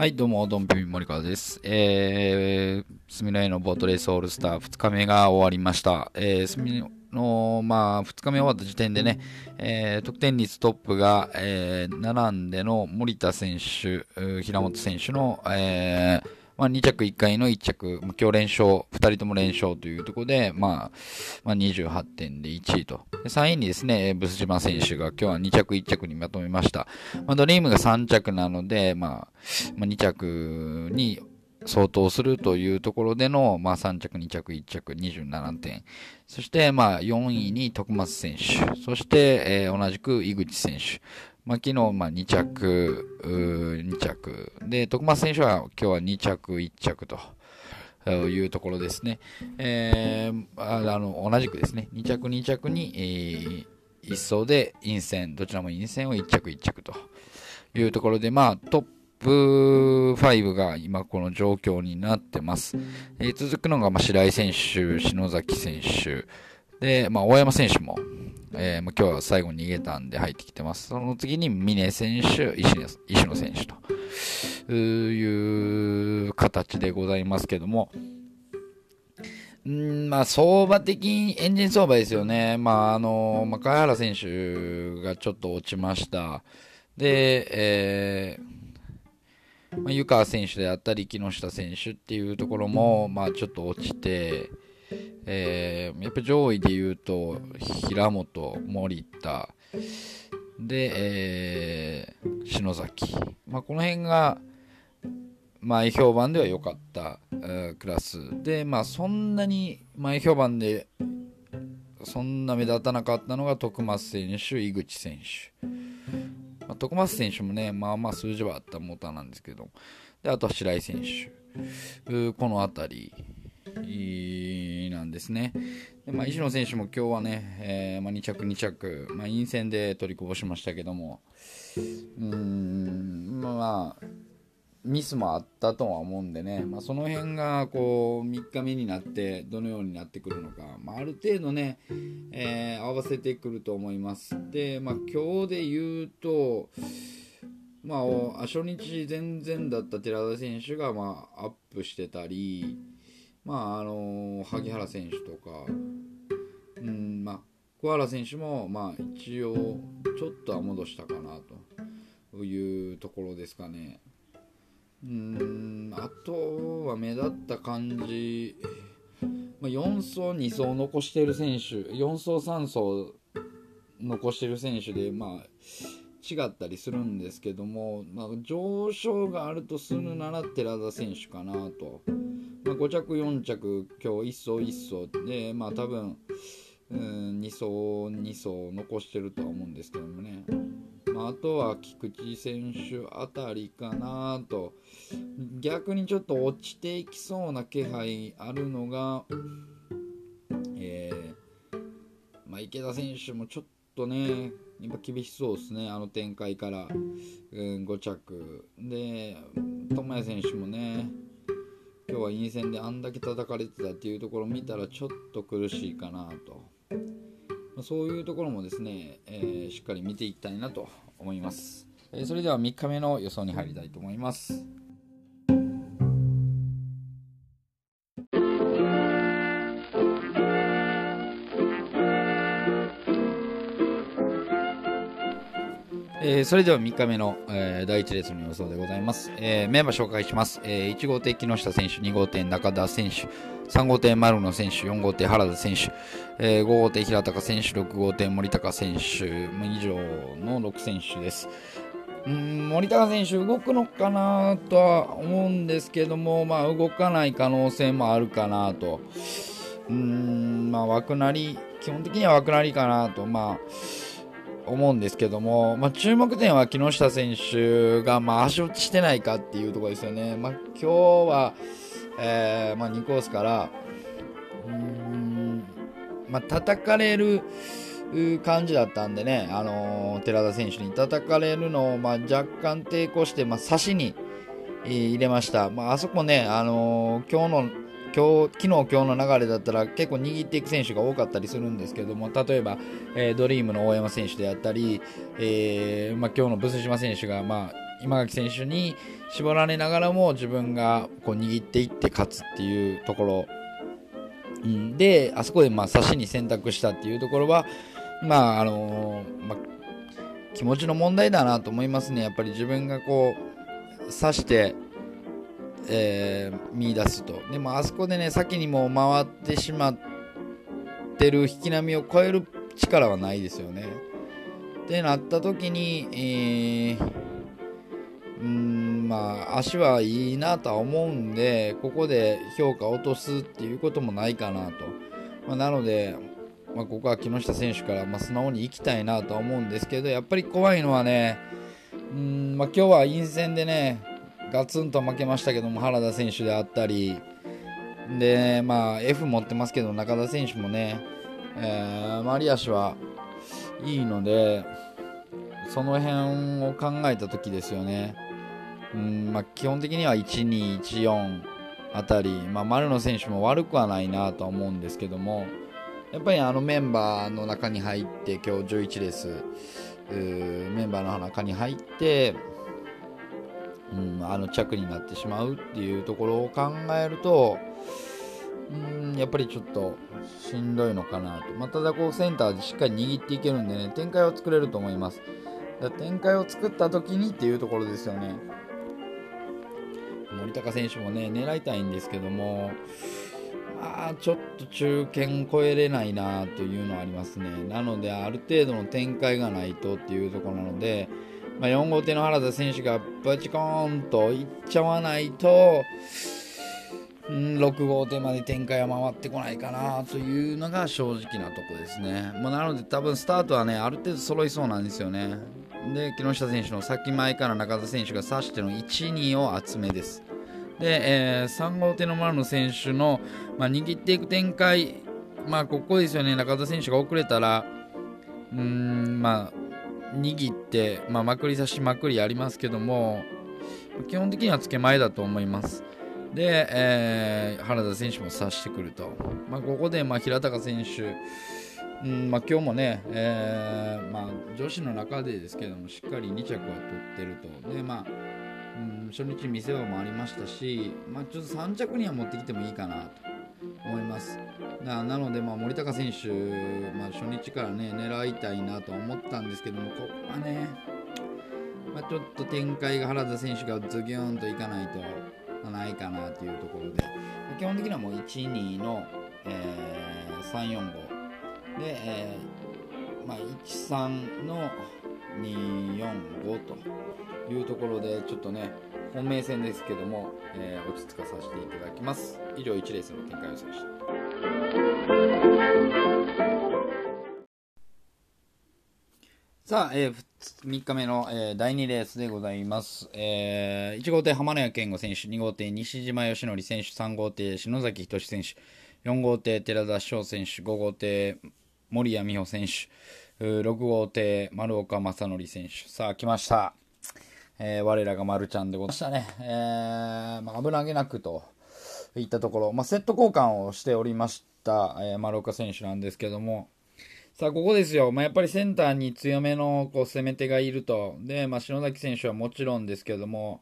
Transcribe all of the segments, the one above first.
はい、どうも、ドンピミ森川です。えー、スミノへのボートレースオールスター2日目が終わりました。えー、スミの、まあ、2日目終わった時点でね、えー、得点率トップが、えー、並んでの森田選手、平本選手の、えー、まあ、2着1回の1着、まあ今日連勝、2人とも連勝というところで、まあ、まあ、28点で1位と。で3位にですね、ブス島選手が今日は2着1着にまとめました。まあ、ドリームが3着なので、まあ、まあ、2着に相当するというところでの、まあ、3着、2着、1着、27点。そして、まあ、4位に徳松選手。そして、えー同じく井口選手。まあ、昨日、まあ、2着、2着。で、徳松選手は今日は2着、1着と。いうところですね。えーああの同じくですね、2着、2着に、えー1走で陰線、どちらも陰線を1着、1着というところで、まあ、トップ5が今この状況になってます。えー続くのが、ま、白井選手、篠崎選手、で、まあ、大山選手も、えーま、今日は最後に逃げたんで入ってきてます。その次に峰選手、石野石野選手という形でございますけども、んまあ、相場的にエンジン相場ですよね。まあ、あの、まあ、原選手がちょっと落ちました。で、えーま、湯川選手であったり、木下選手っていうところも、まあ、ちょっと落ちて、えーやっぱ上位で言うと、平本、森田、で、えー篠崎。まあ、この辺が、前評判では良かった、えークラス。で、まあ、そんなに前評判でそんな目立たなかったのが徳松選手、井口選手、まあ、徳松選手もね、まあまあ数字はあったモーターなんですけど、であとは白井選手、この辺り。なんですね。でまあ、石野選手も今日はね、えーまあ、2着、2着、まあ、陰線で取りこぼしましたけども、うん、まあ、ミスもあったとは思うんでね、まあ、その辺がこう3日目になってどのようになってくるのか、まあ、ある程度ね、えー合わせてくると思います。で、まあ、今日で言うと、まあ、初日全然だった寺田選手がまあアップしてたり、まああの萩原選手とか、うんまあ、小原選手もまあ一応ちょっとは戻したかなというところですかね。うんあとは目立った感じ、まあ、4走、2走残してる選手、4走、3走残してる選手で、まあ、違ったりするんですけども、まあ、上昇があるとするなら寺田選手かなと、まあ、5着、4着、今日1走、1走で、まあ、多分うん2走、2走残してるとは思うんですけどもね。まあ、あとは菊池選手あたりかなと逆にちょっと落ちていきそうな気配あるのが、えーまあ、池田選手もちょっととね今厳しそうですねあの展開から、うん、5着で友也選手もね今日は陰線であんだけ叩かれてたっていうところを見たらちょっと苦しいかなと。まあそういうところもですね、えーしっかり見ていきたいなと思います。えーそれでは3日目の予想に入りたいと思います。ーそれでは3日目の、えー第1レースの予想でございます。えーメンバー紹介します。えー1号艇木下選手、2号艇中田選手、3号艇丸野選手、4号艇原田選手、えー5号艇平高選手、6号艇森高選手、以上の6選手です。うん森高選手、動くのかなとは思うんですけども、まあ、動かない可能性もあるかなと。うん、まあ、枠なり、基本的には枠なりかなと、まあ、思うんですけども、まあ、注目点は木下選手が、まあ、足落ちしてないかっていうところですよね。まあ、今日は、えーまあ、2コースから、うーん、まあ、叩かれる感じだったんでね、あのー寺田選手に叩かれるのを、まあ、若干抵抗して、まあ、差しに、入れました。まあ、あそこね、あのー今日の今日昨日今日の流れだったら結構握っていく選手が多かったりするんですけども例えば、えードリームの大山選手であったり、えーまあ、今日のブス島選手が、まあ、今垣選手に絞られながらも自分がこう握っていって勝つっていうところ、うん、であそこでまあ差しに選択したっていうところは、まああのまあ、気持ちの問題だなと思いますね、やっぱり自分がこう刺して、えー、見出すと、でもあそこでね、先にも回ってしまってる引き波を超える力はないですよね。ってなった時に、えー、うんまあ足はいいなとは思うんでここで評価を落とすっていうこともないかなと、まあ、なので、まあ、ここは木下選手から、まあ、素直に行きたいなとは思うんですけどやっぱり怖いのはねうん、まあ、今日は陰線でねガツンと負けましたけども原田選手であったり。でまあ F 持ってますけど中田選手もね、えー、マリア氏はいいのでその辺を考えた時ですよね。うんまあ、基本的には1214あたり、まあ、丸野選手も悪くはないなとは思うんですけども。やっぱりあのメンバーの中に入って今日11レースメンバーの中に入って、うん、あの着になってしまうっていうところを考えるとうんやっぱりちょっとしんどいのかなと、まあ、ただこうセンターでしっかり握っていけるんでね展開は作れると思います。展開を作った時にっていうところですよね。森高選手もね狙いたいんですけどもまあちょっと中堅超えれないなというのはありますね。なのである程度の展開がないとっていうところなので、まあ、4号艇の原田選手がバチコーンといっちゃわないと6号艇まで展開は回ってこないかなというのが正直なとこですね。まあ、なので多分スタートはね、ある程度揃いそうなんですよね。で、木下選手の先前から中田選手が指しての1、2を集めです。で、えー、3号艇の丸野選手の、まあ、握っていく展開、まあ、ここですよね、中田選手が遅れたら、うん、まあ、握って、まあ、まくり差しまくりありますけども、基本的には付け前だと思います。で、えー、原田選手も察してくると、まあ、ここで、ま、平高選手、うんまあ、今日もね、えーまあ、女子の中でですけどもしっかり2着は取ってると。で、まあうん、初日見せ場もありましたし、まあ、ちょっと3着には持ってきてもいいかなと思います。なので、まあ、森高選手、まあ、初日からね狙いたいなと思ったんですけどもここはね、まあ、ちょっと展開が原田選手がズギューンといかないとないかなというところで基本的にはもう1、2の、えー、3、4、5で、えーまあ、1、3の2、4、5というところでちょっとね本命戦ですけども、えー、落ち着かさせていただきます以上1レースの展開をしましたさあ、えー、3日目の、えー、第2レースでございます。えー、1号艇浜野谷健吾選手、2号艇西島義則選手、3号艇篠崎仁選手、4号艇寺田翔選手、5号艇森谷美穂選手、6号艇丸岡正則選手。さあ、来ました。えー、我らが丸ちゃんでございましたね。えー、まあ、危なげなくといったところ、まあ、セット交換をしておりました、えー、丸岡選手なんですけども、さあ、ここですよ。まあ、やっぱりセンターに強めのこう攻め手がいると。で、まあ、篠崎選手はもちろんですけども、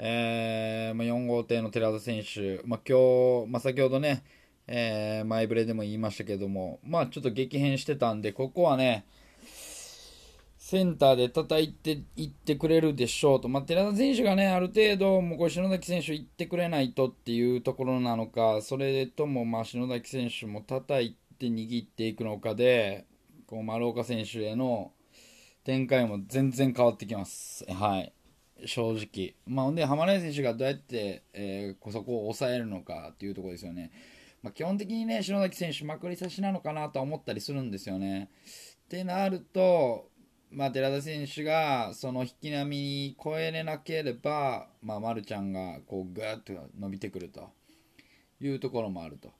えー、まあ、4号艇の寺田選手、まあ、今日、まあ、先ほどね、えー、前触れでも言いましたけども、まあ、ちょっと激変してたんで、ここはね、センターで叩いていってくれるでしょうと、まあ、寺田選手がね、ある程度、もうこれ篠崎選手行ってくれないとっていうところなのか、それとも、まあ、篠崎選手も叩いて握っていくのかで、こう丸岡選手への展開も全然変わってきます。はい。正直。まあ、ほんで、浜根選手がどうやって、えー、そこを抑えるのかっていうところですよね。まあ、基本的にね、篠崎選手、まくり差しなのかなと思ったりするんですよね。ってなると、まあ、寺田選手がその引き波に超えれなければ、まあ、丸ちゃんがこうぐーっと伸びてくるというところもあると。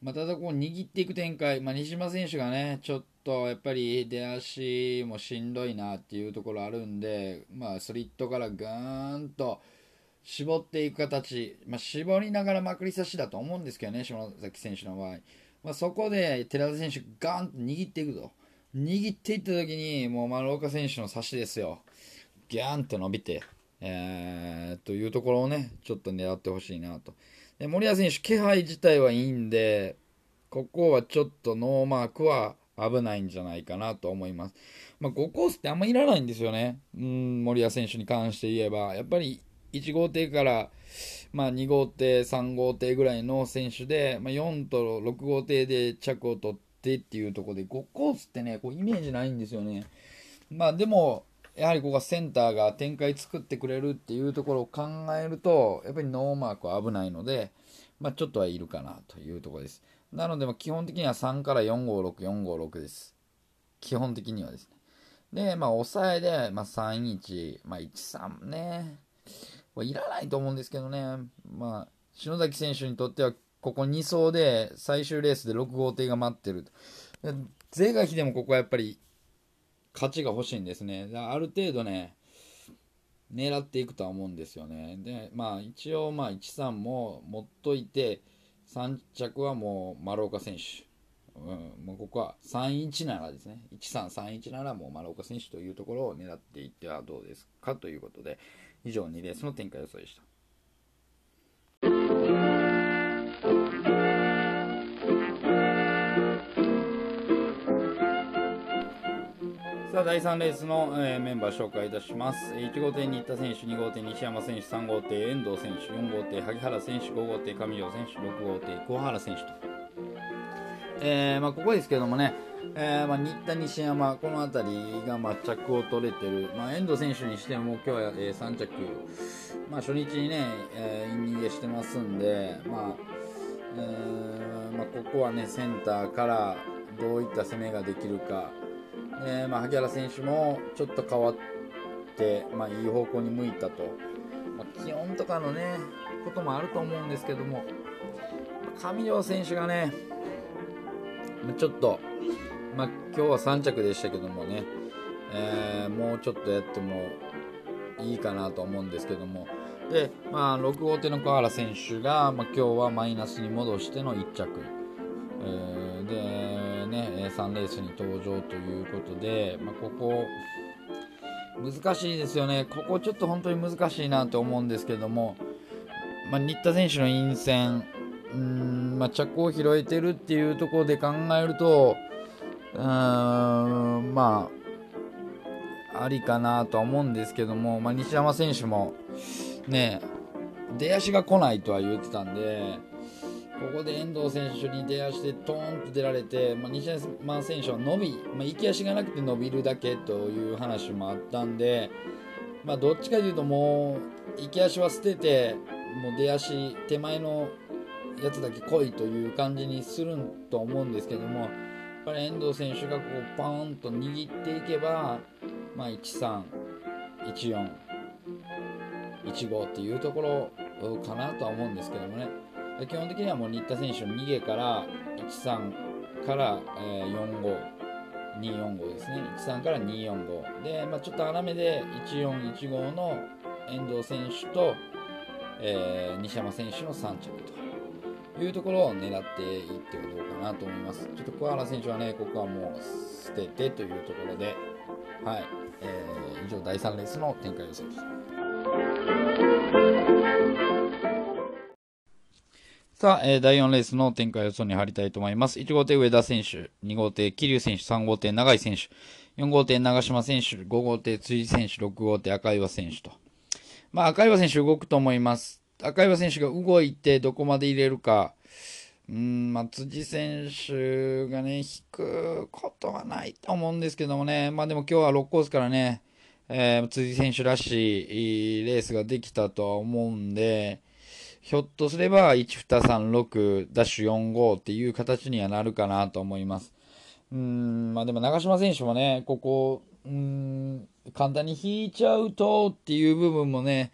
まあ、ただこう握っていく展開、まあ、西島選手がね、ちょっとやっぱり出足もしんどいなっていうところあるんで、まあ、スリットからぐーんと絞っていく形、まあ、絞りながらまくり差しだと思うんですけどね、島崎選手の場合。まあ、そこで寺田選手、ガーンと握っていくと。握っていった時に、もう丸岡選手の差しですよ。ギャーンと伸びて、えー、というところをね、ちょっと狙ってほしいなと。で森谷選手、気配自体はいいんで、ここはちょっとノーマークは危ないんじゃないかなと思います。まあ、5コースってあんまいらないんですよね。うん、森谷選手に関して言えば。やっぱり1号艇から、まあ、2号艇、3号艇ぐらいの選手で、まあ、4と6号艇で着を取ってっていうところで、5コースってね、こうイメージないんですよね。まあでも、やはりここがセンターが展開作ってくれるっていうところを考えると、やっぱりノーマークは危ないので、まあ、ちょっとはいるかなというところです。なので、基本的には3から456、456です。基本的にはですね。で、まあ、抑えで、ま、31、まあ、13ね。これいらないと思うんですけどね。まあ、篠崎選手にとっては、ここ2走で最終レースで6号艇が待ってる。是が非でもここはやっぱり勝ちが欲しいんですね。ある程度ね、狙っていくとは思うんですよね。で、まあ一応まあ1-3も持っといて、3着はもう丸岡選手。うん、もうここは3-1ならですね、1-3-3-1ならもう丸岡選手というところを狙っていってはどうですかということで、以上2レースの展開予想でした。さあ第3レースの、えー、メンバー紹介いたします。1号艇に行った選手2号艇西山選手3号艇遠藤選手4号艇萩原選手5号艇上条選手6号艇小原選手と、えーまあ、ここですけどもね、えーまあ、新田西山この辺りが、まあ、着を取れてる、まあ、遠藤選手にしても今日は、えー、3着、まあ、初日にね、えー、イン逃げしてますんで、まあえーまあ、ここはねセンターからどういった攻めができるか。えー、まあ、萩原選手もちょっと変わって、まあ、いい方向に向いたと、まあ、気温とかのねこともあると思うんですけども。上条選手がねちょっと、まあ、今日は3着でしたけどもね、えー、もうちょっとやってもいいかなと思うんですけども。で、まあ、6号艇の小原選手が、まあ、今日はマイナスに戻しての1着、えー、でね、3レースに登場ということで、まあ、ここ、難しいですよね、ここちょっと本当に難しいなと思うんですけども、まあ、新田選手の陰線、うんまあ、着を拾えてるっていうところで考えると、うんまあ、ありかなとは思うんですけども、まあ、西山選手も、ね、出足が来ないとは言ってたんで、ここで遠藤選手に出足でトーンと出られて、まあ、西山選手は伸び、まあ、行き足がなくて伸びるだけという話もあったんで、まあ、どっちかというともう行き足は捨ててもう出足手前のやつだけ来いという感じにすると思うんですけどもやっぱり遠藤選手がこうパーンと握っていけば、まあ、13、14、15っていうところかなとは思うんですけどもね。基本的にはもう新田選手の逃げから13から、えー、45、245ですね。13から245。で、まあ、ちょっと荒めで1415の遠藤選手と、えー、西山選手の3着というところを狙っていってはどうかなと思います。ちょっと小原選手はね、ここはもう捨ててというところで、はい、えー、以上第3レースの展開予想です。さあ、えー、第4レースの展開予想に入りたいと思います。1号艇上田選手、2号艇桐生選手、3号艇長井選手、4号艇長島選手、5号艇辻選手、6号艇赤岩選手と。まあ、赤岩選手動くと思います。赤岩選手が動いてどこまで入れるか。うん、まあ、辻選手がね、引くことはないと思うんですけどもね。まあでも今日は6コースからね、えー、辻選手らしいレースができたとは思うんで、ひょっとすれば、1236ダッシュ45っていう形にはなるかなと思います。うん、まあでも長島選手もね、ここ、うん、簡単に引いちゃうとっていう部分もね、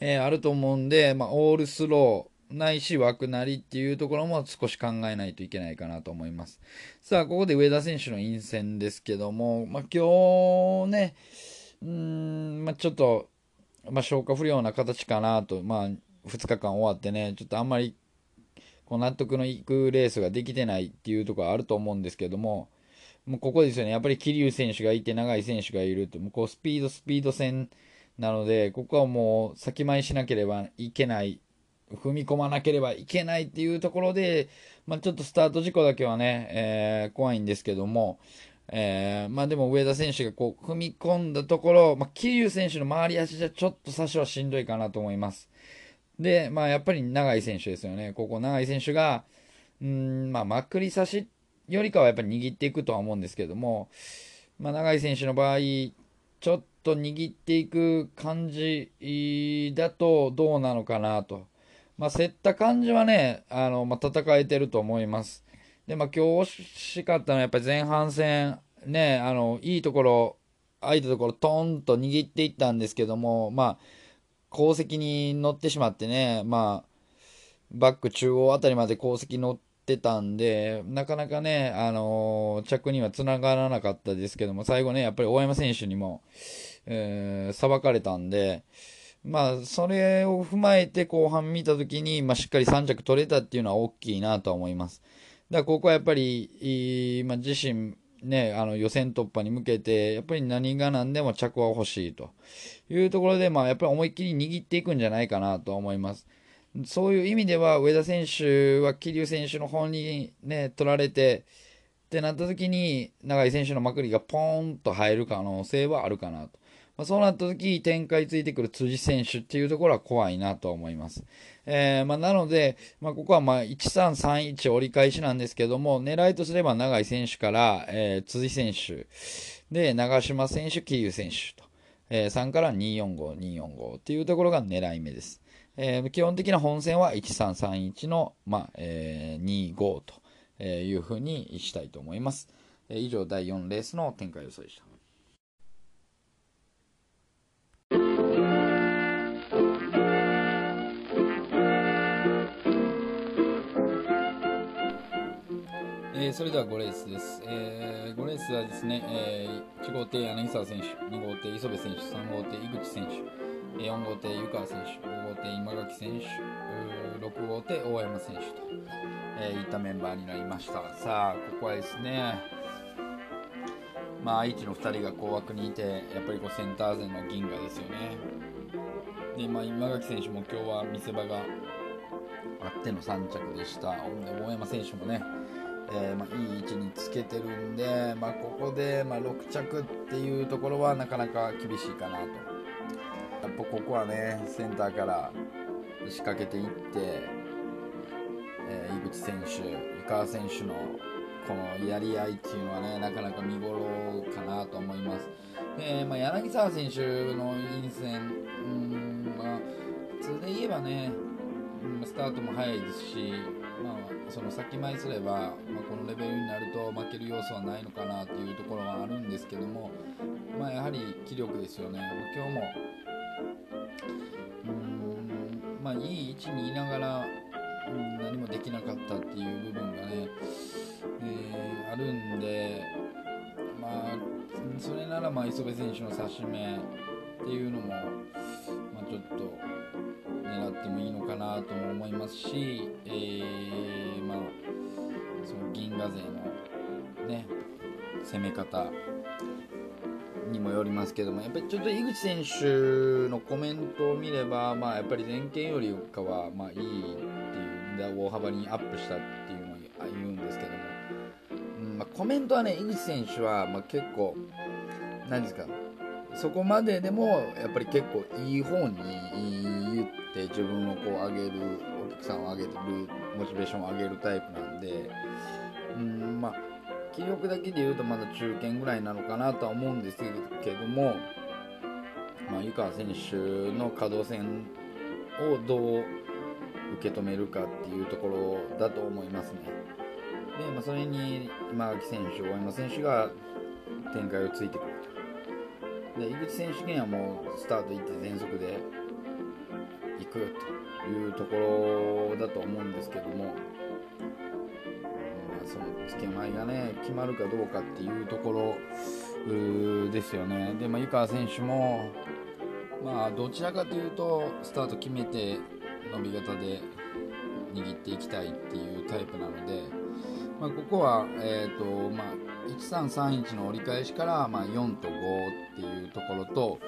えー、あると思うんで、まあ、オールスロー、ないし枠なりっていうところも少し考えないといけないかなと思います。さあ、ここで上田選手の陰線ですけども、まあ、今日ね、うん、まあ、ちょっと、まあ、消化不良な形かなと、まあ、2日間終わってね、ちょっとあんまりこう納得のいくレースができてないっていうところあると思うんですけども、もうここですよね、やっぱり桐生選手がいて、長井選手がいると、もうこうスピード、スピード戦なので、ここはもう先前しなければいけない、踏み込まなければいけないっていうところで、まあ、ちょっとスタート事故だけはね、えー、怖いんですけども、えー、まあでも上田選手がこう踏み込んだところ、まあ、桐生選手の回り足じゃちょっと差しはしんどいかなと思います。で、まあやっぱり長井選手ですよね。ここ長井選手が、うん、まあまくり差しよりかはやっぱり握っていくとは思うんですけども、まあ長井選手の場合、ちょっと握っていく感じだとどうなのかなと。まあ競った感じはね、あの、まあ戦えてると思います。で、まあ今日惜しかったのはやっぱり前半戦、ね、あの、いいところ、空いたところトーンと握っていったんですけども、まあ、鉱石に乗ってしまってね、まあ、バック中央あたりまで鉱石乗ってたんで、なかなかね、あのー、着にはつながらなかったですけども、最後ね、やっぱり大山選手にも、えー、裁かれたんで、まあ、それを踏まえて後半見たときに、まあ、しっかり3着取れたっていうのは大きいなとは思います。だからここはやっぱり、まあ、自身、ね、あの予選突破に向けて、やっぱり何が何でも着は欲しいというところで、まあ、やっぱり思いっきり握っていくんじゃないかなと思います。そういう意味では、上田選手は桐生選手の方にね、取られて、ってなった時に、永井選手のまくりがポーンと入る可能性はあるかなと。まあ、そうなった時、展開ついてくる辻選手っていうところは怖いなと思います。えー、まあ、なので、まあ、ここはまあ1331折り返しなんですけども、狙いとすれば長井選手から、えー、辻選手、で、長島選手、桐生選手と、えー、3から245、245っていうところが狙い目です。えー、基本的な本戦は1331の、まあえー、25というふうにしたいと思います。以上、第4レースの展開予想でした。えー、それでは5レースです。えー、5レースはですね、えー、1号艇柳沢選手、2号艇磯部選手、3号艇井口選手、4号艇湯川選手、5号艇今垣選手、6号艇大山選手と、えー、いったメンバーになりました。さあ、ここはですね、まあ、愛知の2人が高枠にいて、やっぱりこうセンター勢の銀河ですよね。で、まあ、今垣選手も今日は見せ場があっての3着でした。大山選手もね、えー、まあ、いい位置につけてるんで、まあ、ここで、まあ、6着っていうところはなかなか厳しいかなと。やっぱここはね、センターから仕掛けていって、えー、井口選手、湯川選手のこのやり合いっていうのはね、なかなか見頃かなと思います。で、まあ、柳沢選手の陰線、うん、まあ、普通で言えばね、スタートも早いですし、まあ、その先前すれば、まあ、このレベルになると負ける要素はないのかなというところはあるんですけども、まあ、やはり気力ですよね。今日もうん、まあ、いい位置にいながら、うん、何もできなかったっていう部分がね、えー、あるんで、まあ、それならまあ磯部選手の指し目っていうのも、まあ、ちょっと。狙ってもいいのかなとも思いますし、えー、まあ、その銀河勢のね攻め方にもよりますけどもやっぱりちょっと井口選手のコメントを見れば、まあ、やっぱり前傾よりかは、まあ、いいっていうんで大幅にアップしたっていうのを言うんですけども、うんまあ、コメントはね井口選手は、まあ、結構何ですかそこまででもやっぱり結構いい方に言って自分をこう上げるお客さんを上げるモチベーションを上げるタイプなんでうんまあ気力だけで言うとまだ中堅ぐらいなのかなとは思うんですけども、まあ、湯川選手の稼働戦をどう受け止めるかっていうところだと思いますね。で、まあ、それに今垣選手、大山選手が展開をついてくる。で井口選手権はもうスタート行って全速で行くというところだと思うんですけども、まあ、その付け前がね決まるかどうかっていうところですよね。で、まあ、湯川選手もまあどちらかというとスタート決めて伸び型で握っていきたいっていうタイプなので、まあ、ここは、えーとまあ、1331の折り返しから、まあ、4と5っていうところと、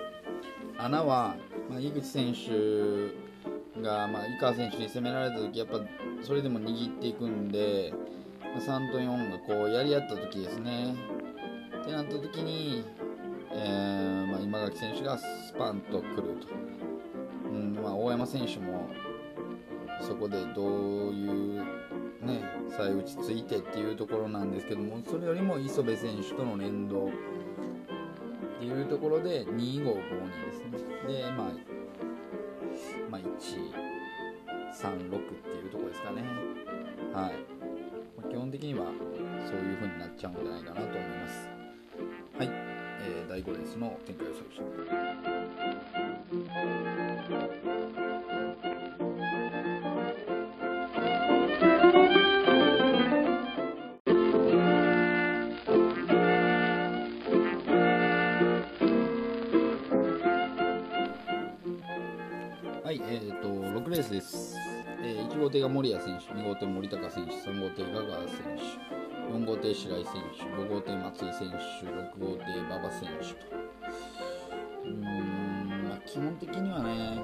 穴は、まあ、井口選手が、まあ、井川選手に攻められた時やっぱそれでも握っていくんで、まあ、3と4がこうやり合った時ですね。ってなった時に、えーまあ、今垣選手がスパンと来ると、うんまあ、大山選手もそこでどういうねさえ打ちついてっていうところなんですけどもそれよりも磯部選手との連動。っていうところで2552ですね。でまあ、まあ、136っていうところですかね。はい、まあ、基本的にはそういう風になっちゃうんじゃないかなと思います。はい、えー、第5レースの展開予想でした。手、森高選手、3号艇香川選手、4号艇白井選手、5号艇松井選手、6号艇馬場選手と。うーん、まあ、基本的にはね、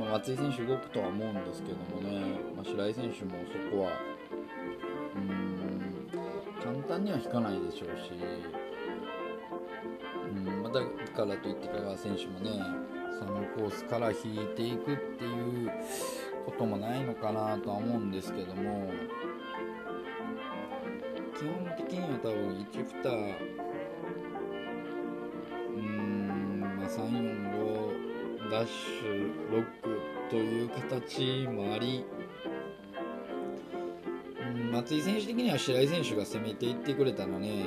まあ、松井選手動くとは思うんですけどもね、まあ、白井選手もそこは、うーん、簡単には引かないでしょうし、うん、まあだからといって香川選手もね、そのコースから引いていくっていうこともないのかなとは思うんですけども基本的には多分1蓋うーん、まあ、345ダッシュ6という形もあり松井選手的には白井選手が攻めていってくれたらね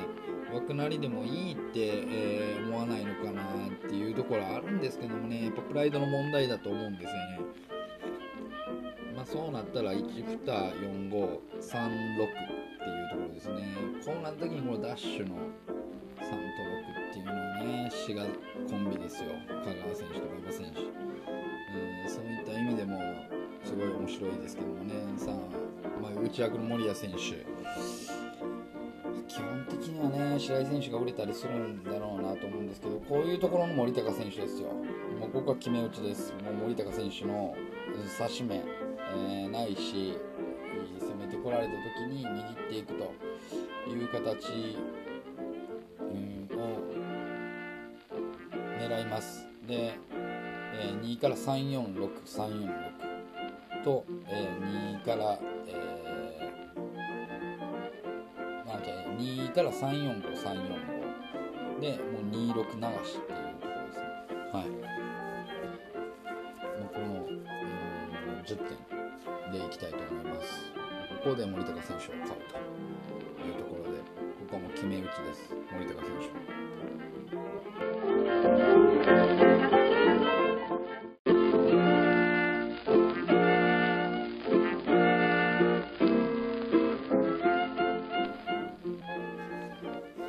枠なりでもいいって、えー思わないのかなっていうところはあるんですけどもねやっぱプライドの問題だと思うんですよね。そうなったら1蓋4536っていうところですね。こうなった時にこのダッシュの3と6っていうのはね滋賀コンビですよ。香川選手と馬場選手、うん、そういった意味でもすごい面白いですけどもね。さあ、まあ、内役の森谷選手。基本的にはね白井選手が売れたりするんだろうなと思うんですけどこういうところの森高選手ですよ。もうここは決め打ちです。もう森高選手の差し目、えーないし攻めてこられた時に握っていくという形、うん、を狙います。で、えー2から346346と、えー2から、えーまあ、じゃあ2から345、345で、もう26流しっていう。ここで森高選手を買うというところで、ここはもう決め打ちです。森高選手。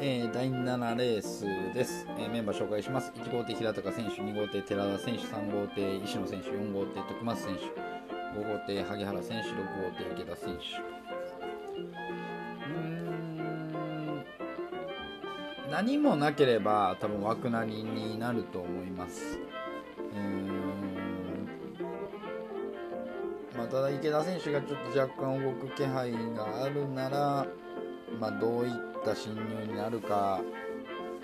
えー第7レースです、えーメンバー紹介します1号艇平高選手2号艇寺田選手3号艇石野選手4号艇徳松選手5号艇萩原選手6号艇池田選手。うん。何もなければ多分枠なりになると思います。うん。まあ、ただ池田選手がちょっと若干動く気配があるなら、まあ、どういった侵入になるか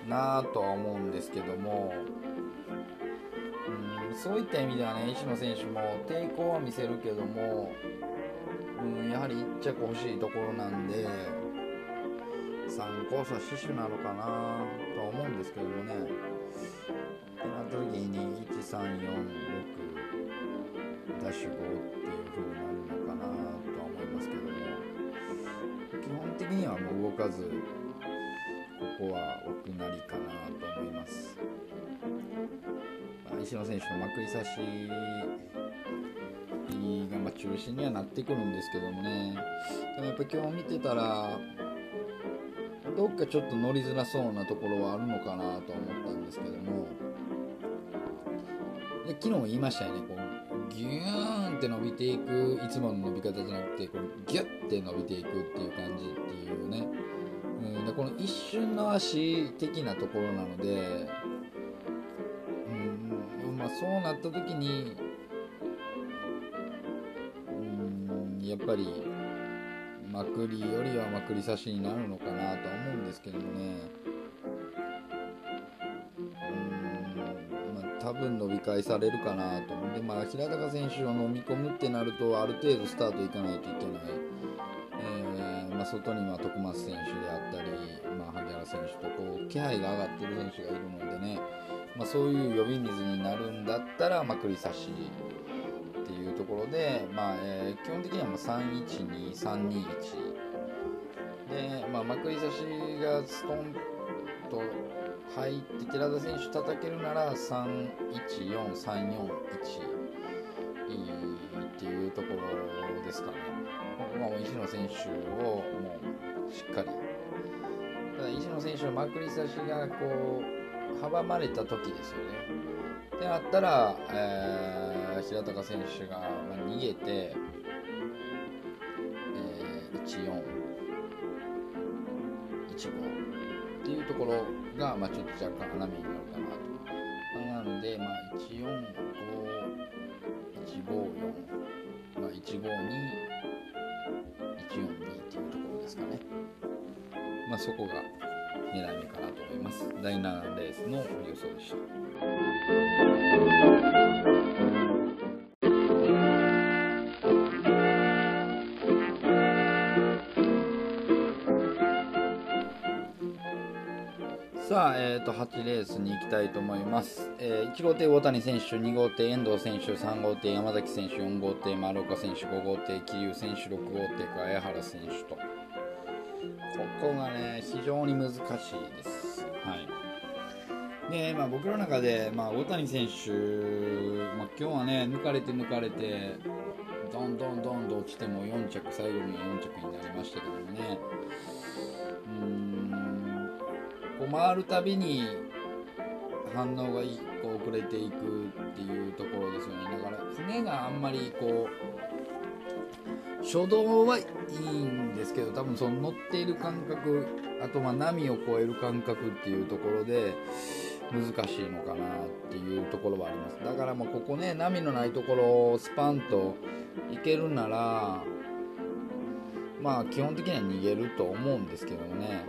なとは思うんですけども、そういった意味ではね石野選手も抵抗は見せるけども、うん、やはり1着欲しいところなんで3コースは死守なのかなとは思うんですけどもね。ってなった時に1346ダッシュ5っていう風になるのかなとは思いますけども基本的にはもう動かずここは奥なりかなと思います石野選手のまくり差しがま中心にはなってくるんですけどもね。でもやっぱ今日見てたらどっかちょっと乗りづらそうなところはあるのかなと思ったんですけども。で昨日も言いましたよね。こうギューンって伸びていくいつもの伸び方じゃなくてこうギュッて伸びていくっていう感じっていうね、うん、でこの一瞬の足的なところなので、そうなった時にうんやっぱりまくりよりはまくり差しになるのかなとは思うんですけどね。うんまあ多分伸び返されるかなとでまあ平高選手を飲み込むってなるとある程度スタートいかないといけない、えまあ、外には徳松選手であったり、まあ、萩原選手とこう気配が上がってる選手がいるのでね、まあ、そういう呼び水になるんだったらまくり差しっていうところで、まあえー基本的には312321で、まあ、まくり差しがストンと入って寺田選手叩けるなら314341っていうところですかね。ここはもう石野選手をもうしっかりただ石野選手のまくり差しがこう阻まれた時ですよね。ってなったら、えー平高選手が、ま、逃げて、えー、14、15っていうところが、まあ、ちょっと若干穴目になるかなと。まあなので、まあ、145、154、まあ、152、142っていうところですかね。まあ、そこが狙い目かなと思います。第7レースの予想でした。さあ、えー、と8レースに行きたいと思います、えー1号艇大谷選手2号艇遠藤選手3号艇山崎選手4号艇丸岡選手5号艇桐生選手6号艇茅原選手とこがね非常に難しいです。はい。で、まあ、僕の中で、まあ、大谷選手、まあ、今日はね抜かれて抜かれてどんどんどんと落ちても4着最後には4着になりましたけどもね。うん。こう回るたびに反応が一個遅れていくっていうところですよね。だから船があんまりこう初動はいいんですけど多分その乗っている感覚あとまあ波を越える感覚っていうところで難しいのかなっていうところはあります。だからもうここね波のないところをスパンと行けるならまあ基本的には逃げると思うんですけどもね。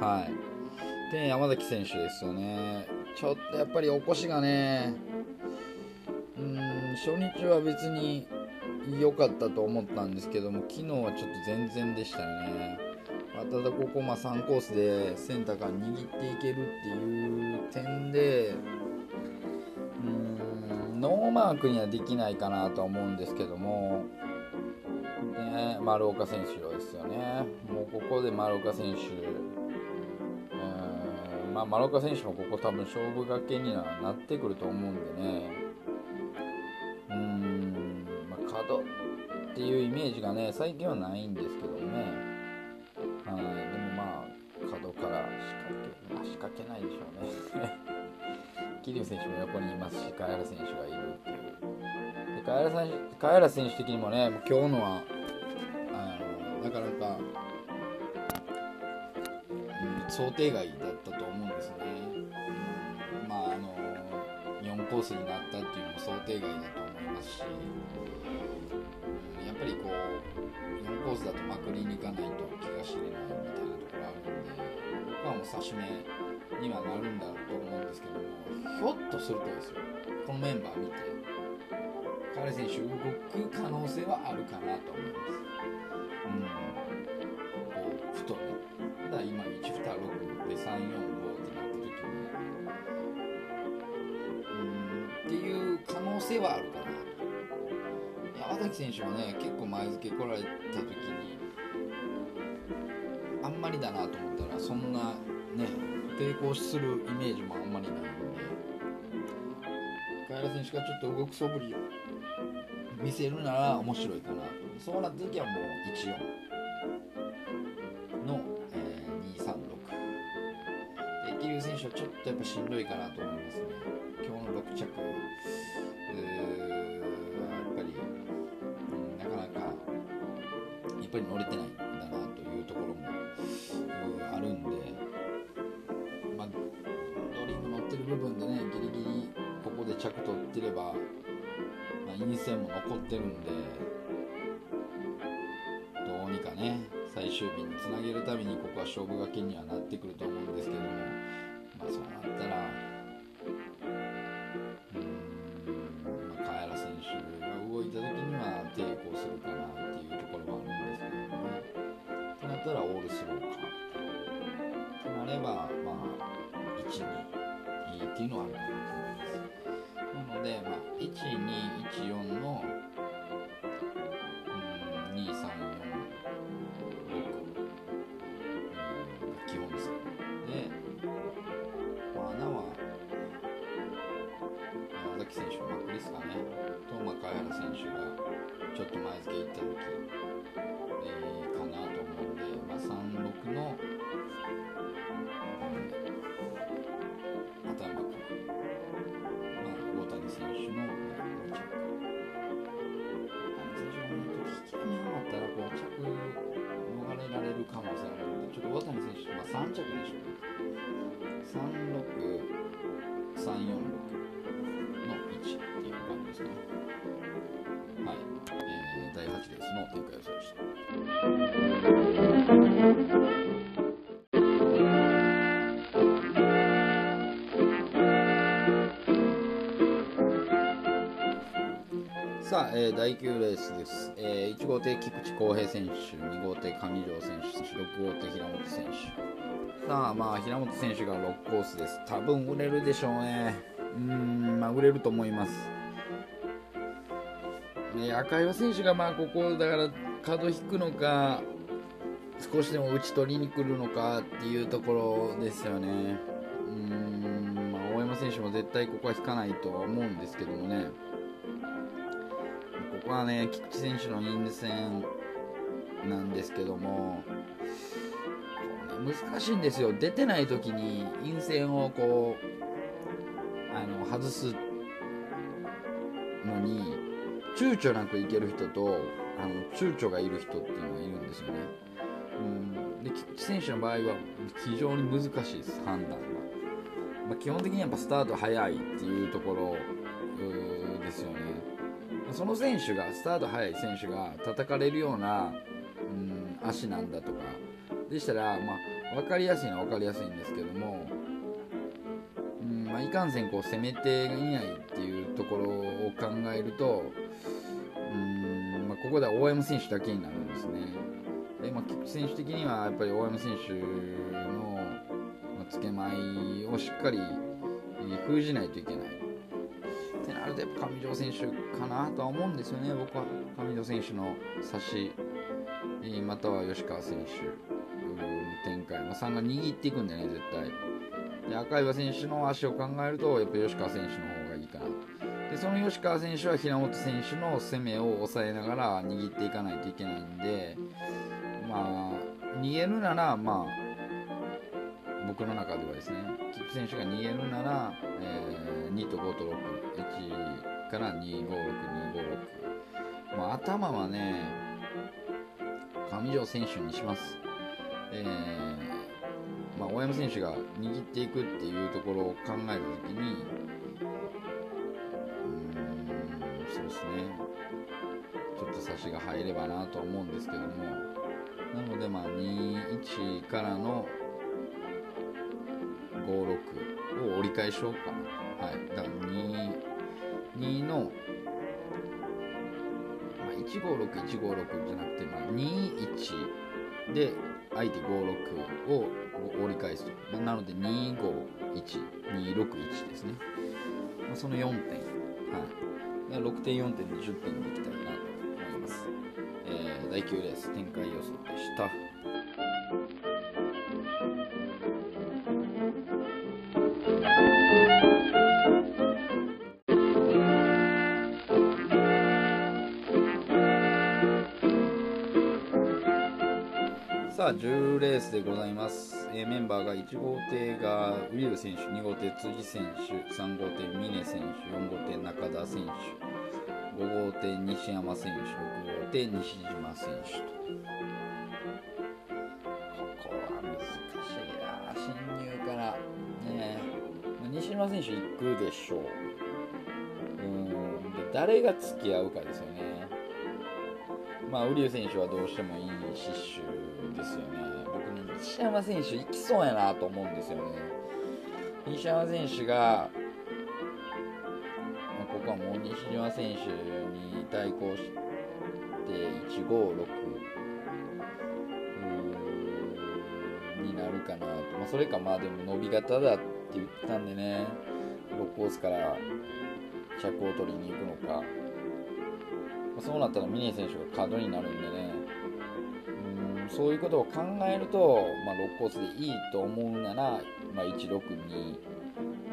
はい。で山崎選手ですよね。ちょっとやっぱり起こしがねうーん初日は別に良かったと思ったんですけども昨日はちょっと全然でしたね、まあただここま3コースでセンターから握っていけるっていう点でうーんノーマークにはできないかなとは思うんですけどもね、丸岡選手ですよね、もうここで丸岡選手、まあ、丸岡選手もここ多分勝負がけにはなってくると思うんでね、いうイメージがね、最近はないんですけどね、はい、でもまあ、角から仕掛け、まあ、仕掛けないでしょうね。桐生選手も横にいますし、茅原選手がいるっていう。で茅原選手茅原選手的にもね、もう今日のはあのなかなか、うん想定外だったと思うんですね。うんまああの4コースになったっていうのも想定外だと思いますし、やっぱりこう4コースだとまくりに行かないと気が知れないみたいなところあるんで、僕はもう差し目にはなるんだと思うんですけども、ひょっとするとですよ、このメンバー見て。彼選手動く可能性はあるかなと思います。うん。こう、ふとね。ただ今、1、2、6で3、4、5ってなった時に、うん、っていう可能性はあるかな。山崎選手はね、結構前付け来られた時に、あんまりだなと思ったら、そんなね、抵抗するイメージもあんまりないんで、カエラ選手がちょっと動く素振りを見せるなら面白いかなと。そうなった時はもう14の、えー、236で桐生選手はちょっとやっぱしんどいかなと思いますね。今日の6着。ぱり乗れてないんだなというところもあるんでまあドリング乗ってる部分でねギリギリここで着取ってれば、まあ、陰線も残ってるんでどうにかね最終日につなげるためにここは勝負がけにはなってくると思うんですけども、まあ、そうなったらうーん、まあ、茅原選手選手まあクリスかね。と、まあ、貝原選手がの展開予想でした。さあ、えー第9レースです、えー1号艇菊池康平選手2号艇上条選手6号艇平本選手。さあまあ平本選手が6コースです。多分売れるでしょうね。うーんまあ売れると思います。ね赤岩選手がまあここだから角引くのか少しでも打ち取りに来るのかっていうところですよね。うんまあ大山選手も絶対ここは引かないとは思うんですけどもね。ここはね、菊池選手の陰線なんですけども、難しいんですよ、出てない時に陰線をこうあの外すのに、躊躇なくいける人とあの躊躇がいる人っていうのがいるんですよね。うん、で菊池選手の場合は非常に難しいです、判断が。まあ、基本的にやっぱスタート早いっていうところですよね。その選手がスタート速い選手が叩かれるような、うん、足なんだとかでしたら、まあ、分かりやすいのは分かりやすいんですけども、うんまあ、いかんせんこう攻めていないっていうところを考えると、ここでは大山選手だけになるんですねで、まあ、選手的にはやっぱり大山選手の、ま、つけまいをしっかり封じないといけないってなるとやっぱ上条選手かなとは思うんですよね、僕は上条選手の差し、えまたは吉川選手の展開、まあ、3が握っていくんでね、絶対。で赤岩選手の足を考えると、やっぱ吉川選手の。でその吉川選手は平本選手の攻めを抑えながら握っていかないといけないんで、まあ、逃げるなら、まあ、僕の中ではですね、菊池選手が逃げるなら、えー2と5と6、1から2、5、6、2、5、6。まあ、頭はね、上条選手にします。えーまあ、大山選手が握っていくっていうところを考えたときに、ですね、ちょっと差しが入ればなと思うんですけども、なので、まあ、2、1からの56を折り返しようかな。はい。だから2、2の、まあ、156、156じゃなくて、まあ、2、1で、相手56を折り返すと。なので、2、5、1、2、6、1ですね。まあ、その4点。はい。6点、4点で10点にいきたいなと思います。えー、第9レース展開予想でした。さあ10レースでございます、えメンバーが1号艇がウィル選手2号艇辻選手3号艇峰選手4号艇中田選手5号艇西山選手6号艇西島選手。とここは難しい。な侵入からねま西島選手行くでしょううんで誰が付き合うかですよね。まあ瓜生選手はどうしてもいいシッシュですよね。西山選手行きそうやなと思うんですよね。西山選手が、ま、ここはもう西山選手に対抗して156になるかなと、まあ、それかまあでも伸び型だって言ったんでね。6コースから着を取りに行くのか、まあ、そうなったら峰選手が角になるんでね。そういうことを考えると、まあ、6コースでいいと思うなら、まあ、162E-345 っ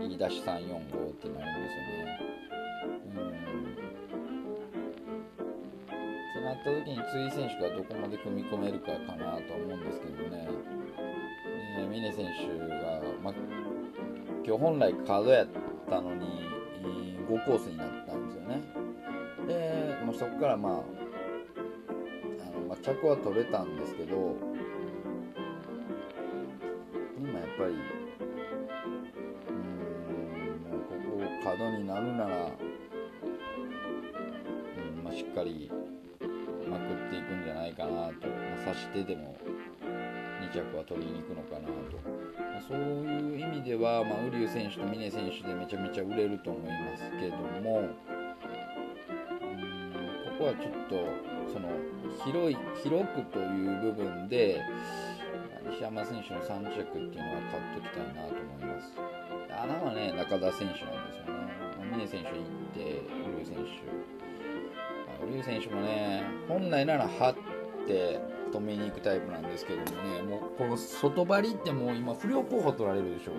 てなるんですよね。ってなった時に辻選手がどこまで組み込めるかかなと思うんですけどね、えー、峰選手が、まあ、今日本来カードやったのに、えー、5コースになったんですよね。で、まあ、そこから、まあ、着は取れたんですけど今やっぱりうんもうここ角になるなら、うんまあ、しっかりまくっていくんじゃないかなと、まあ、刺してでも2着は取りに行くのかなと、まあ、そういう意味では、まあ、瓜生選手と峰選手でめちゃめちゃ売れると思いますけども、うん、ここはちょっとその広い広くという部分で西山選手の3着っていうのは買っておきたいなと思います。穴はね、中田選手なんですよね。峰選手行って、ウリュウ選手。ウリュウ選手もね、本来なら張って止めに行くタイプなんですけどもね、もうこの外張りってもう今不良候補取られるでしょ。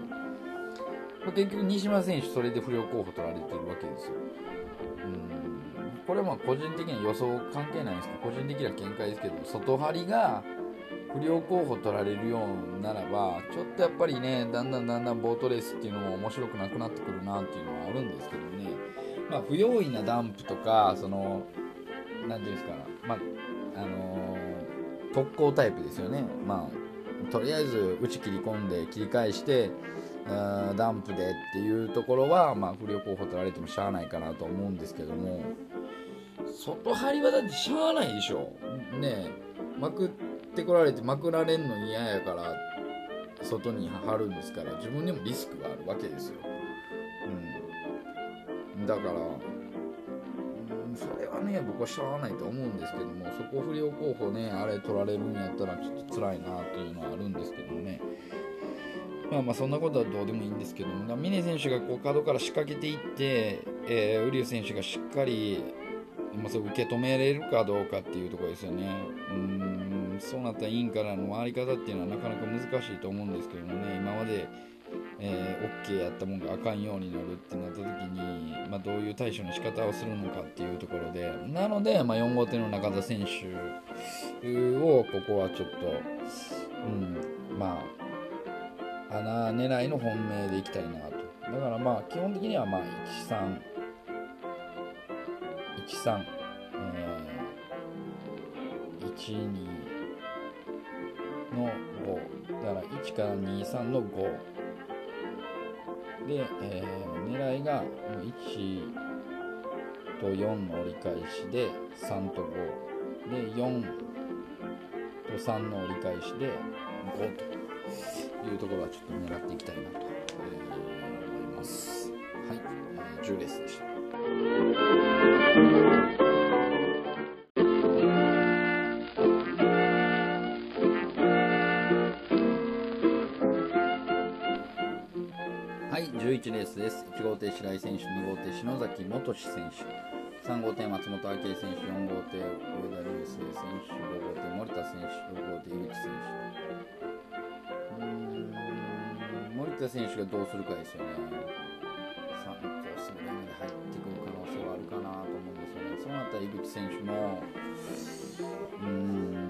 結局西村選手それで不良候補取られてるわけですよ。うんこれはまあ個人的には予想関係ないんですけど、個人的な見解ですけど、外張りが不良候補取られるようならば、ちょっとやっぱりね、だんだんだんだんボートレースっていうのも面白くなくなってくるなっていうのはあるんですけどね、まあ、不用意なダンプとか、その、なんていうんですか、まあ、あのー、特攻タイプですよね。まあ、とりあえず内切り込んで切り返して、ダンプでっていうところは、まあ、不良候補取られてもしゃあないかなと思うんですけども、外張りはだってしゃあないでしょ。ねまくってこられてまくられんの嫌やから外に貼るんですから自分にもリスクがあるわけですよ、うん、だから、うん、それはね僕はしゃあないと思うんですけどもそこ不良候補ねあれ取られるんやったらちょっと辛いなっていうのはあるんですけどもね。まあまあそんなことはどうでもいいんですけども峰選手がこう角から仕掛けていって、えー、瓜生選手がしっかりまあ、そ受け止めれるかどうかっていうところですよね。うんそうなった委員からの回り方っていうのはなかなか難しいと思うんですけどもね。今まで、えー、OK やったもんがあかんようになるってなった時に、まあ、どういう対処の仕方をするのかっていうところで。なので、まあ、4号艇の中田選手をここはちょっと、うん、まあ穴狙いの本命でいきたいなと。だからまあ基本的にはまあ13 13、えー、12の5だから1から23の5で、えー、狙いが1と4の折り返しで3と5で4と3の折り返しで5というところはちょっと狙っていきたいなと、思います。はい、10レースでした。はい11レースです。1号艇白井選手、2号艇篠崎元志選手、3号艇松本明恵選手、4号艇上田流星選手、5号艇森田選手、6号艇井口選手。うん森田選手がどうするかですよね。3コースぐらいまで入ってくる可あるかなと思うんですよね。そうなったら井口選手も、うーん、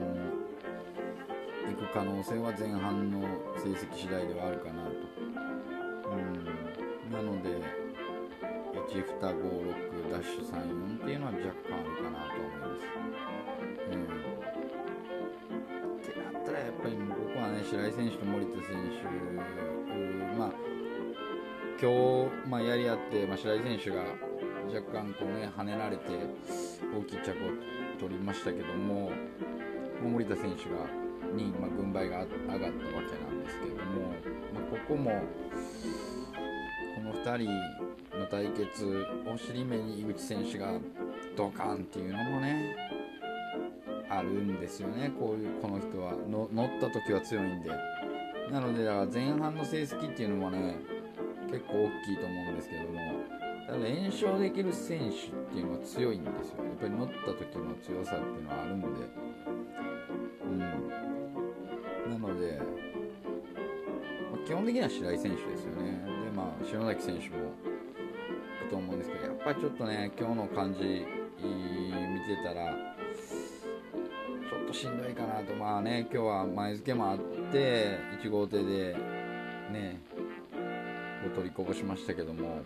行く可能性は前半の成績次第ではあるかなと。うんなので1256ダッシュ34っていうのは若干あるかなと思います。うん、ってなったらやっぱり僕はね白井選手と森田選手まあ今日、まあ、やり合って、まあ、白井選手が若干こうね跳ねられて大きい着を取りましたけども森田選手がに、まあ、軍配が上がったわけなんですけども、まあ、ここもこの2人の対決お尻目に井口選手がドカンっていうのもねあるんですよね。こういうこの人は。の乗った時は強いんで。なのでだから前半の成績っていうのもね結構大きいと思うんですけどもただ連勝できる選手っていうのは強いんですよ。やっぱり乗った時の強さっていうのはあるんで。うん。なので、まあ、基本的には白井選手ですよね。でまあ篠崎選手もいくと思うんですけどやっぱりちょっとね今日の感じ見てたらちょっとしんどいかなと。まあね今日は前付けもあって1号艇でねこう取りこぼしましたけども。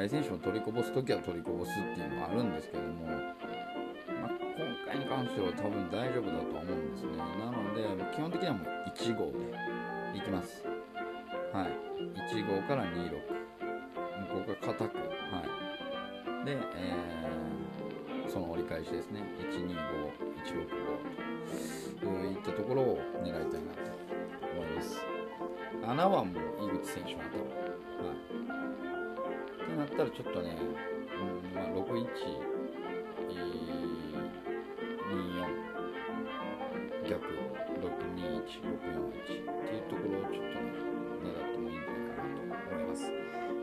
うん白井選手も取りこぼす時は取りこぼすっていうのはあるんですけども、まあ、今回に関しては多分大丈夫だと思うんですね。なので基本的にはもう1号でいきます。はい。1号から26ここが硬く。はい。で、えー、その折り返しですね。125165といったところを狙いたいなと思います。7番もう井口選手の頭。はい。ったらちょっとね、うんまあ、61、えー、24逆621、641っていうところをちょっとね狙ってもいいんじゃないかなと思います。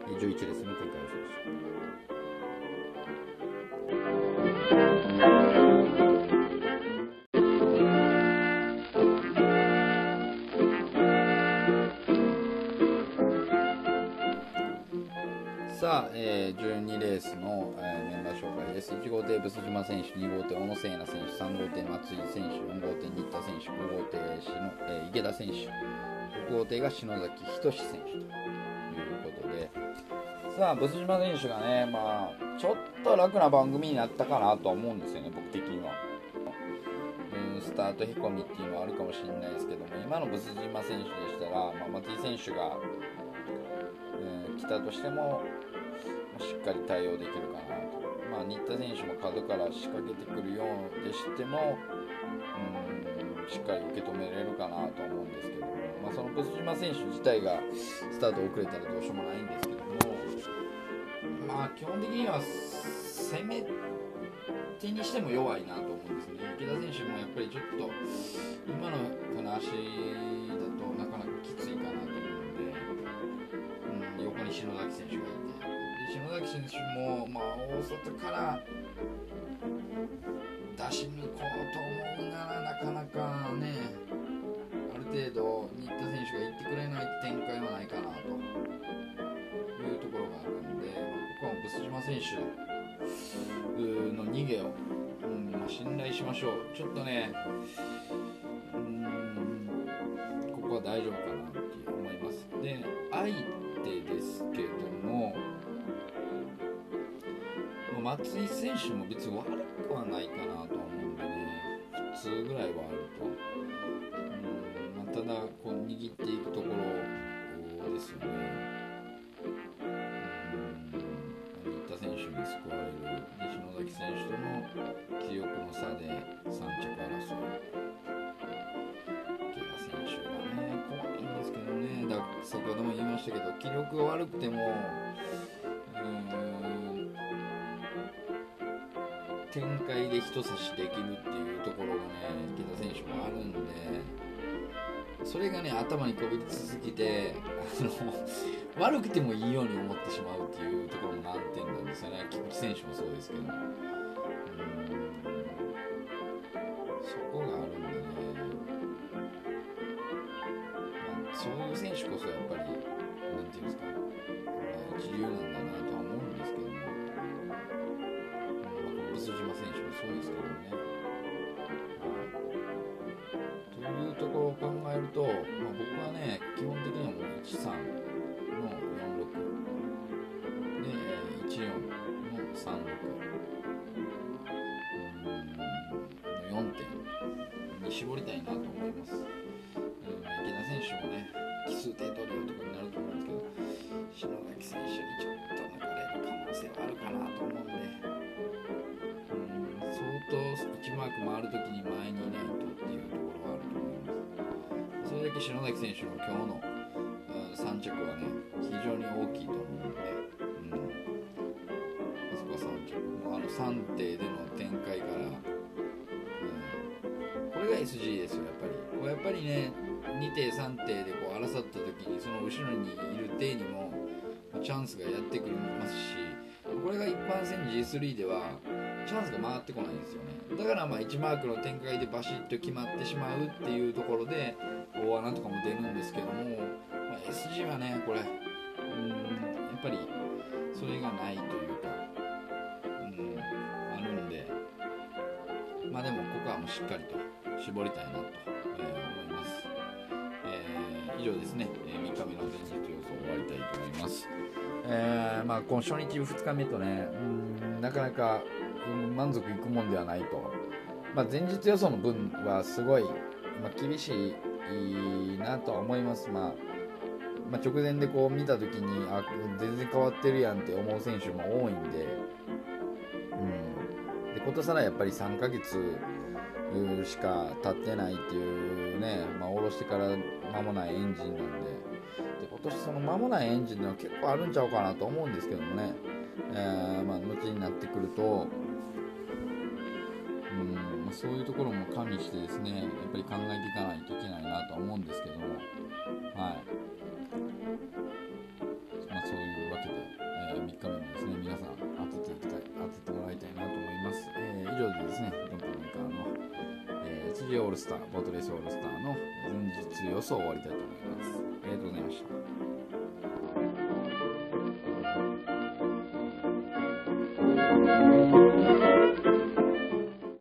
11ですね。1号艇ブス島選手2号艇小野聖奈選手3号艇松井選手4号艇新田選手5号艇、えー、池田選手6号艇が篠崎仁選手ということでさあブス島選手がねまあちょっと楽な番組になったかなとは思うんですよね僕的には。うんスタートへこみっていうのはあるかもしれないですけども今のブス島選手でしたら、まあ、松井選手が、えー来たとしてもしっかり対応できるかな、まあ、新田選手も角から仕掛けてくるようでしてもうんしっかり受け止めれるかなと思うんですけども、まあ、そのブス島選手自体がスタート遅れたらどうしようもないんですけどもまあ基本的には攻め手にしても弱いなと思うんですね。池田選手もやっぱりちょっと今のこの足だとなかなかきついかなと思うんで、うん、横に篠崎選手がいてで篠崎選手も、まあ、大外から出し抜こうと思うならなかなかねある程度新田選手が行ってくれない展開はないかなというところがあるんで、まあ、ここはブス島選手の逃げを、うんま、信頼しましょう。ちょっとねうんここは大丈夫かなって思います。で相手ですけども松井選手も別に悪くはないかなと思うんでね普通ぐらいはあると、うんまあ、ただこう握っていくところですよね。新田選手に救われる西野崎選手との気力の差で3着争い池田選手がね怖いんですけどね。だ先ほども言いましたけど気力が悪くてもうん展開で一差しできるっていうところがね池田選手もあるんでそれがね頭にこびり続けてあの悪くてもいいように思ってしまうっていうところも難点なんですよね。菊池選手もそうですけど。篠崎選手の今日の、うん、3着はね非常に大きいと思うんで、うん、あそこは3着。もうあの3艇での展開から、うん、これが SG ですよやっぱり。これやっぱりね2艇3艇でこう争った時にその後ろにいる艇にもチャンスがやってくるますしこれが一般戦 G3 ではチャンスが回ってこないんですよねだからまあ1マークの展開でバシッと決まってしまうっていうところで大穴とかも出るんですけども、まあ、SG はねこれうんやっぱりそれがないというかうんあるんでまあでもここはもうしっかりと絞りたいなと、えー、思いますえ。以上ですね、え3日目の前日予想終わりたいと思います。えー、まあ、この初日、2日目とね、うんなかなか、満足いくもんではないと。まあ、前日予想の分はすごい、まあ、厳しいなとは思います。まあまあ、直前でこう見た時にあ全然変わってるやんって思う選手も多いんで,、うん、で今年はやっぱり3ヶ月しか経ってないっていうね、まあ、下ろしてから間もないエンジンなんでで今年その間もないエンジンのは結構あるんちゃうかなと思うんですけどもね、えー、まあ、後になってくるとまあ、そういうところも加味してですねやっぱり考えていかないといけないなとは思うんですけどもはい、まあ、そういうわけで、えー、3日目もですね皆さん当てていきたい当ててもらいたいなと思います、えー、以上でですね4分メーカー次オールスター、ボートレースオールスターの前日予想を終わりたいと思います。ありがとうございました。